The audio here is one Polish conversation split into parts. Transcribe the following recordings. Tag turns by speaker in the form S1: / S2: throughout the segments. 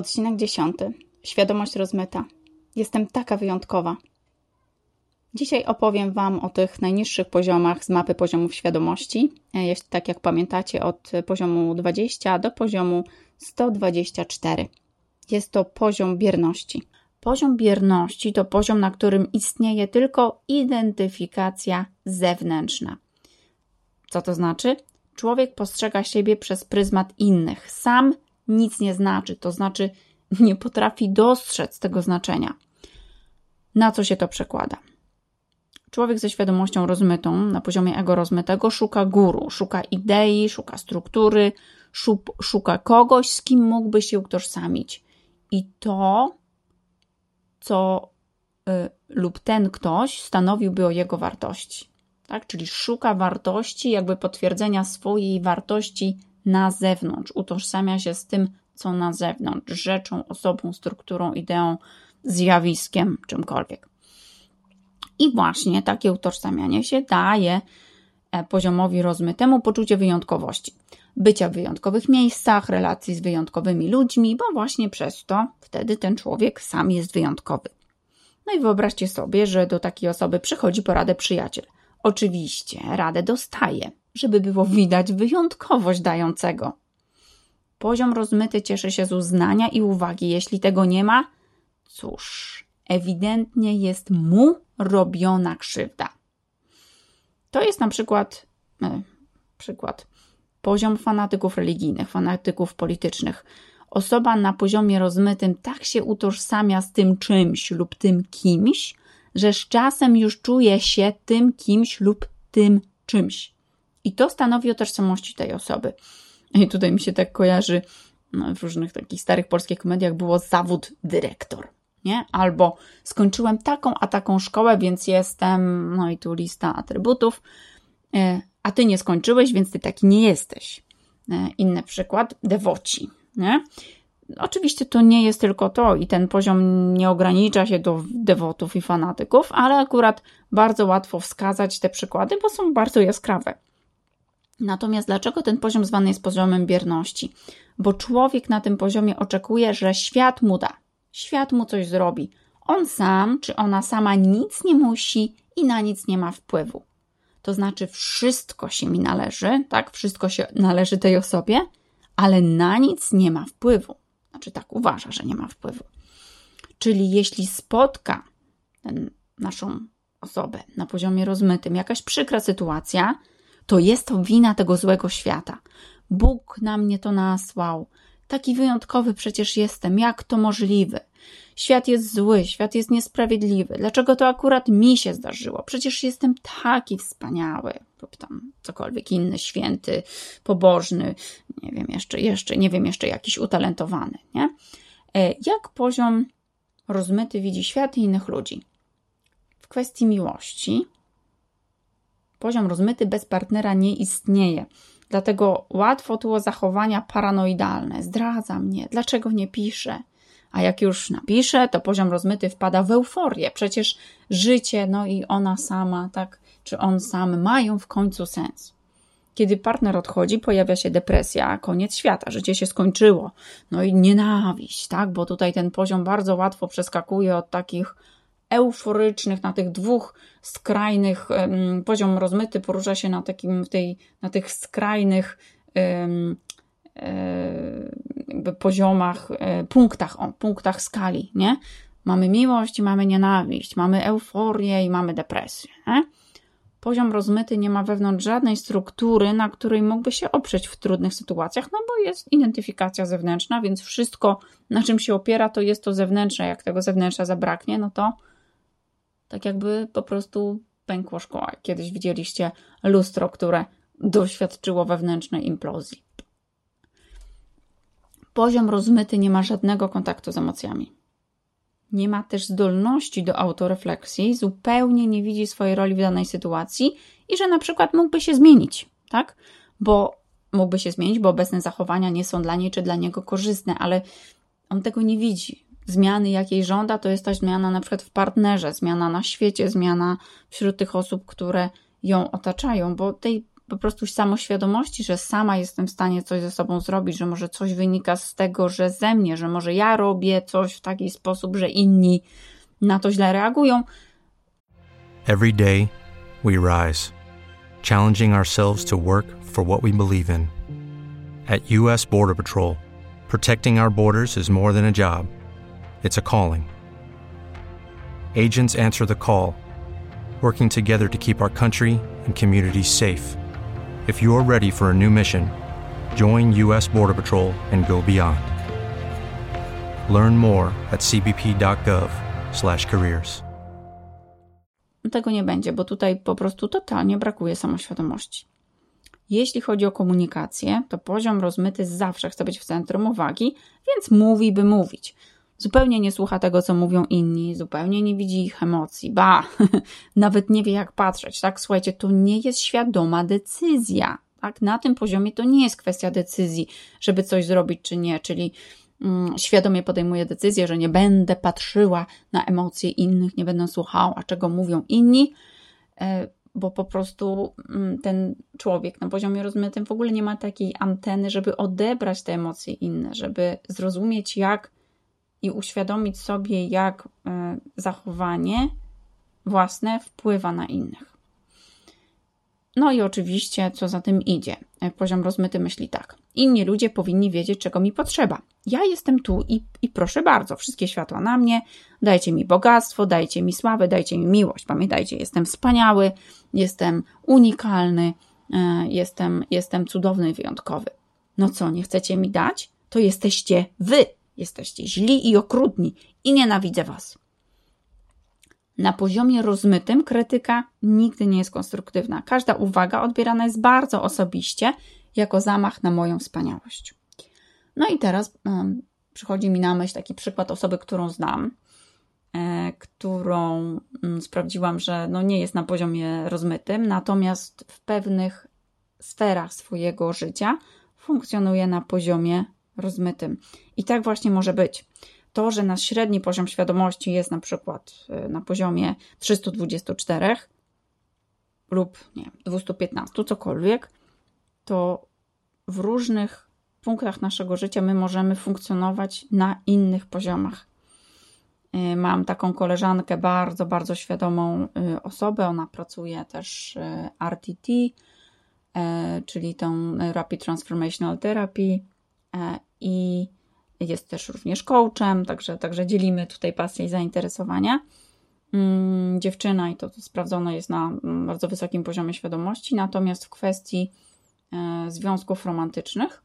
S1: Odcinek 10. Świadomość rozmyta. Jestem taka wyjątkowa. Dzisiaj opowiem Wam o tych najniższych poziomach z mapy poziomów świadomości. Jeśli tak jak pamiętacie, od poziomu 20 do poziomu 124. Jest to poziom bierności. Poziom bierności to poziom, na którym istnieje tylko identyfikacja zewnętrzna. Co to znaczy? Człowiek postrzega siebie przez pryzmat innych. Sam nic nie znaczy, to znaczy nie potrafi dostrzec tego znaczenia. Na co się to przekłada? Człowiek ze świadomością rozmytą, na poziomie ego rozmytego, szuka guru, szuka idei, szuka struktury, szuka kogoś, z kim mógłby się utożsamić. I to, co y, lub ten ktoś stanowiłby o jego wartości. Tak? Czyli szuka wartości, jakby potwierdzenia swojej wartości na zewnątrz, utożsamia się z tym, co na zewnątrz, rzeczą, osobą, strukturą, ideą, zjawiskiem, czymkolwiek. I właśnie takie utożsamianie się daje e, poziomowi rozmytemu poczucie wyjątkowości, bycia w wyjątkowych miejscach, relacji z wyjątkowymi ludźmi, bo właśnie przez to wtedy ten człowiek sam jest wyjątkowy. No i wyobraźcie sobie, że do takiej osoby przychodzi poradę przyjaciel. Oczywiście radę dostaje, żeby było widać wyjątkowość dającego. Poziom rozmyty cieszy się z uznania i uwagi. Jeśli tego nie ma, cóż, ewidentnie jest mu robiona krzywda. To jest na przykład, e, przykład poziom fanatyków religijnych, fanatyków politycznych. Osoba na poziomie rozmytym tak się utożsamia z tym czymś lub tym kimś, że z czasem już czuje się tym kimś lub tym czymś. I to stanowi o tożsamości tej osoby. I tutaj mi się tak kojarzy no, w różnych takich starych polskich komediach było zawód dyrektor. Nie? Albo skończyłem taką a taką szkołę, więc jestem, no i tu lista atrybutów, e, a ty nie skończyłeś, więc ty taki nie jesteś. E, inny przykład, dewoci. Nie? Oczywiście to nie jest tylko to i ten poziom nie ogranicza się do dewotów i fanatyków, ale akurat bardzo łatwo wskazać te przykłady, bo są bardzo jaskrawe. Natomiast dlaczego ten poziom zwany jest poziomem bierności? Bo człowiek na tym poziomie oczekuje, że świat mu da, świat mu coś zrobi. On sam czy ona sama nic nie musi i na nic nie ma wpływu. To znaczy, wszystko się mi należy, tak? Wszystko się należy tej osobie, ale na nic nie ma wpływu. Znaczy, tak uważa, że nie ma wpływu. Czyli jeśli spotka ten, naszą osobę na poziomie rozmytym jakaś przykra sytuacja, to jest wina tego złego świata. Bóg na mnie to nasłał. Taki wyjątkowy przecież jestem. Jak to możliwe? Świat jest zły, świat jest niesprawiedliwy. Dlaczego to akurat mi się zdarzyło? Przecież jestem taki wspaniały, lub tam cokolwiek inny, święty, pobożny, nie wiem jeszcze, jeszcze, nie wiem jeszcze jakiś utalentowany, nie? E, jak poziom rozmyty widzi świat i innych ludzi? W kwestii miłości Poziom rozmyty bez partnera nie istnieje. Dlatego łatwo tu o zachowania paranoidalne. Zdradza mnie, dlaczego nie pisze? A jak już napisze, to poziom rozmyty wpada w euforię. Przecież życie, no i ona sama, tak, czy on sam mają w końcu sens. Kiedy partner odchodzi, pojawia się depresja, koniec świata, życie się skończyło. No i nienawiść, tak, bo tutaj ten poziom bardzo łatwo przeskakuje od takich euforycznych, na tych dwóch skrajnych, poziom rozmyty porusza się na takim, tej, na tych skrajnych jakby poziomach, e, punktach, o, punktach skali, nie? Mamy miłość i mamy nienawiść, mamy euforię i mamy depresję, nie? Poziom rozmyty nie ma wewnątrz żadnej struktury, na której mógłby się oprzeć w trudnych sytuacjach, no bo jest identyfikacja zewnętrzna, więc wszystko, na czym się opiera, to jest to zewnętrzne. Jak tego zewnętrza zabraknie, no to tak jakby po prostu pękło szkło. Kiedyś widzieliście lustro, które doświadczyło wewnętrznej implozji. Poziom rozmyty nie ma żadnego kontaktu z emocjami. Nie ma też zdolności do autorefleksji, zupełnie nie widzi swojej roli w danej sytuacji i że na przykład mógłby się zmienić, tak? Bo mógłby się zmienić, bo obecne zachowania nie są dla niej czy dla niego korzystne, ale on tego nie widzi. Zmiany, jakiej żąda, to jest ta zmiana na przykład w partnerze, zmiana na świecie, zmiana wśród tych osób, które ją otaczają, bo tej po prostu samoświadomości, że sama jestem w stanie coś ze sobą zrobić, że może coś wynika z tego, że ze mnie, że może ja robię coś w taki sposób, że inni na to źle reagują.
S2: Every day we rise, challenging ourselves to work for what we believe in. At US Border Patrol, protecting our borders is more than a job. It's a calling. Agents answer the call, working together to keep our country and communities safe. If you're ready for a new mission, join U.S. Border Patrol and go beyond. Learn more at cbp.gov/careers.
S1: Tego nie będzie, bo tutaj po prostu totalnie brakuje samoświadomości. Jeśli chodzi o komunikację, to poziom rozmyty zawsze chce być w centrum uwagi, więc mówi, by mówić. Zupełnie nie słucha tego, co mówią inni, zupełnie nie widzi ich emocji, ba, nawet nie wie, jak patrzeć, tak? Słuchajcie, to nie jest świadoma decyzja, tak? Na tym poziomie to nie jest kwestia decyzji, żeby coś zrobić czy nie, czyli mm, świadomie podejmuje decyzję, że nie będę patrzyła na emocje innych, nie będę słuchała, czego mówią inni, e, bo po prostu mm, ten człowiek na poziomie rozmytym w ogóle nie ma takiej anteny, żeby odebrać te emocje inne, żeby zrozumieć, jak i uświadomić sobie, jak e, zachowanie własne wpływa na innych. No i oczywiście, co za tym idzie. E, poziom rozmyty myśli tak. Inni ludzie powinni wiedzieć, czego mi potrzeba. Ja jestem tu i, i proszę bardzo, wszystkie światła na mnie, dajcie mi bogactwo, dajcie mi sławę, dajcie mi miłość. Pamiętajcie, jestem wspaniały, jestem unikalny, e, jestem, jestem cudowny i wyjątkowy. No co, nie chcecie mi dać? To jesteście wy, Jesteście źli i okrutni i nienawidzę was. Na poziomie rozmytym krytyka nigdy nie jest konstruktywna. Każda uwaga odbierana jest bardzo osobiście, jako zamach na moją wspaniałość. No i teraz um, przychodzi mi na myśl taki przykład osoby, którą znam, e, którą um, sprawdziłam, że no nie jest na poziomie rozmytym, natomiast w pewnych sferach swojego życia funkcjonuje na poziomie rozmytym. I tak właśnie może być. To, że nasz średni poziom świadomości jest na przykład y, na poziomie 324 lub nie, 215, cokolwiek, to w różnych punktach naszego życia my możemy funkcjonować na innych poziomach. Y, mam taką koleżankę, bardzo, bardzo świadomą y, osobę. Ona pracuje też RTT, czyli tą Rapid Transformational Therapy i jest też również coachem, także, także dzielimy tutaj pasję i zainteresowania. Mm, dziewczyna, i to, to sprawdzone jest na mm, bardzo wysokim poziomie świadomości, natomiast w kwestii e, związków romantycznych,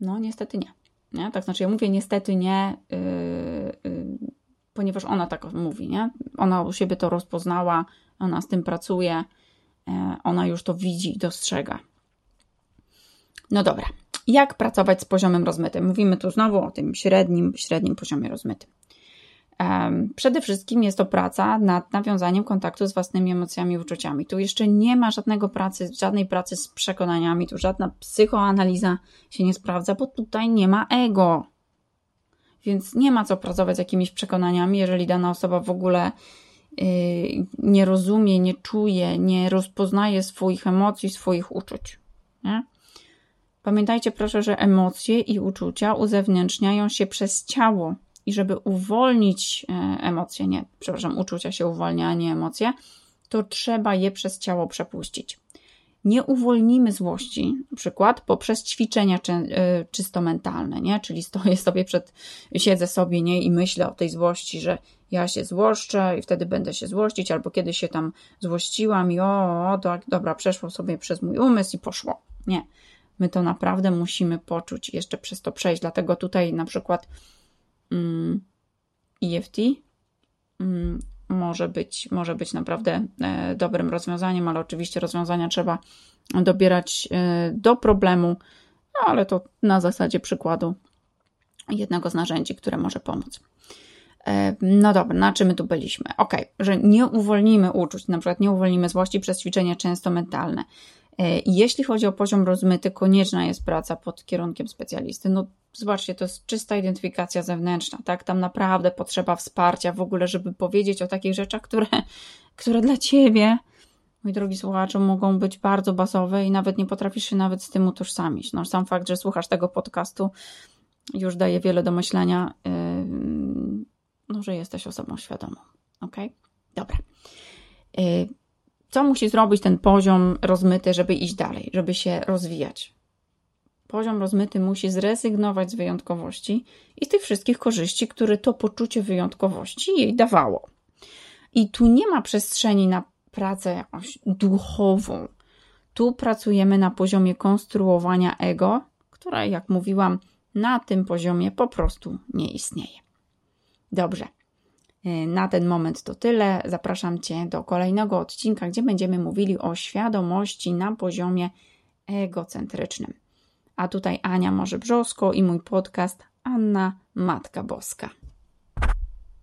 S1: no niestety nie. nie? Tak znaczy, ja mówię niestety nie, yy, yy, ponieważ ona tak mówi, nie? Ona u siebie to rozpoznała, ona z tym pracuje, yy, ona już to widzi i dostrzega. No dobra, jak pracować z poziomem rozmytym? Mówimy tu znowu o tym średnim, średnim poziomie rozmytym. Przede wszystkim jest to praca nad nawiązaniem kontaktu z własnymi emocjami i uczuciami. Tu jeszcze nie ma żadnego pracy, żadnej pracy z przekonaniami, tu żadna psychoanaliza się nie sprawdza, bo tutaj nie ma ego. Więc nie ma co pracować z jakimiś przekonaniami, jeżeli dana osoba w ogóle yy, nie rozumie, nie czuje, nie rozpoznaje swoich emocji, swoich uczuć. Nie? Pamiętajcie proszę, że emocje i uczucia uzewnętrzniają się przez ciało i żeby uwolnić e, emocje, nie, przepraszam, uczucia się uwalnia, a nie emocje, to trzeba je przez ciało przepuścić. Nie uwolnimy złości, na przykład poprzez ćwiczenia czy, e, czysto mentalne, nie? Czyli stoję sobie przed, siedzę sobie, nie? I myślę o tej złości, że ja się złoszczę i wtedy będę się złościć, albo kiedy się tam złościłam i o, o tak, dobra, przeszło sobie przez mój umysł i poszło. Nie My to naprawdę musimy poczuć i jeszcze przez to przejść. Dlatego tutaj na przykład mm, EFT mm, może, być, może być naprawdę e, dobrym rozwiązaniem, ale oczywiście rozwiązania trzeba dobierać e, do problemu, no ale to na zasadzie przykładu jednego z narzędzi, które może pomóc. E, no dobra, na czym my tu byliśmy? Ok, że nie uwolnimy uczuć, na przykład nie uwolnimy złości przez ćwiczenia często mentalne. E, jeśli chodzi o poziom rozmyty, konieczna jest praca pod kierunkiem specjalisty. No zobaczcie, to jest czysta identyfikacja zewnętrzna, tak? Tam naprawdę potrzeba wsparcia w ogóle, żeby powiedzieć o takich rzeczach, które, które dla ciebie, mój drogi słuchaczu, mogą być bardzo bazowe i nawet nie potrafisz się nawet z tym utożsamić. No sam fakt, że słuchasz tego podcastu już daje wiele do myślenia, yy, no, że jesteś osobą świadomą. Ok? Dobra. Yy, co musi zrobić ten poziom rozmyty, żeby iść dalej, żeby się rozwijać? Poziom rozmyty musi zrezygnować z wyjątkowości i z tych wszystkich korzyści, które to poczucie wyjątkowości jej dawało. I tu nie ma przestrzeni na pracę jakąś duchową. Tu pracujemy na poziomie konstruowania ego, które, jak mówiłam, na tym poziomie po prostu nie istnieje. Dobrze. Y, na ten moment to tyle. Zapraszam Cię do kolejnego odcinka, gdzie będziemy mówili o świadomości na poziomie egocentrycznym. A tutaj Ania Może Brzosko i mój podcast Anna Matka Boska.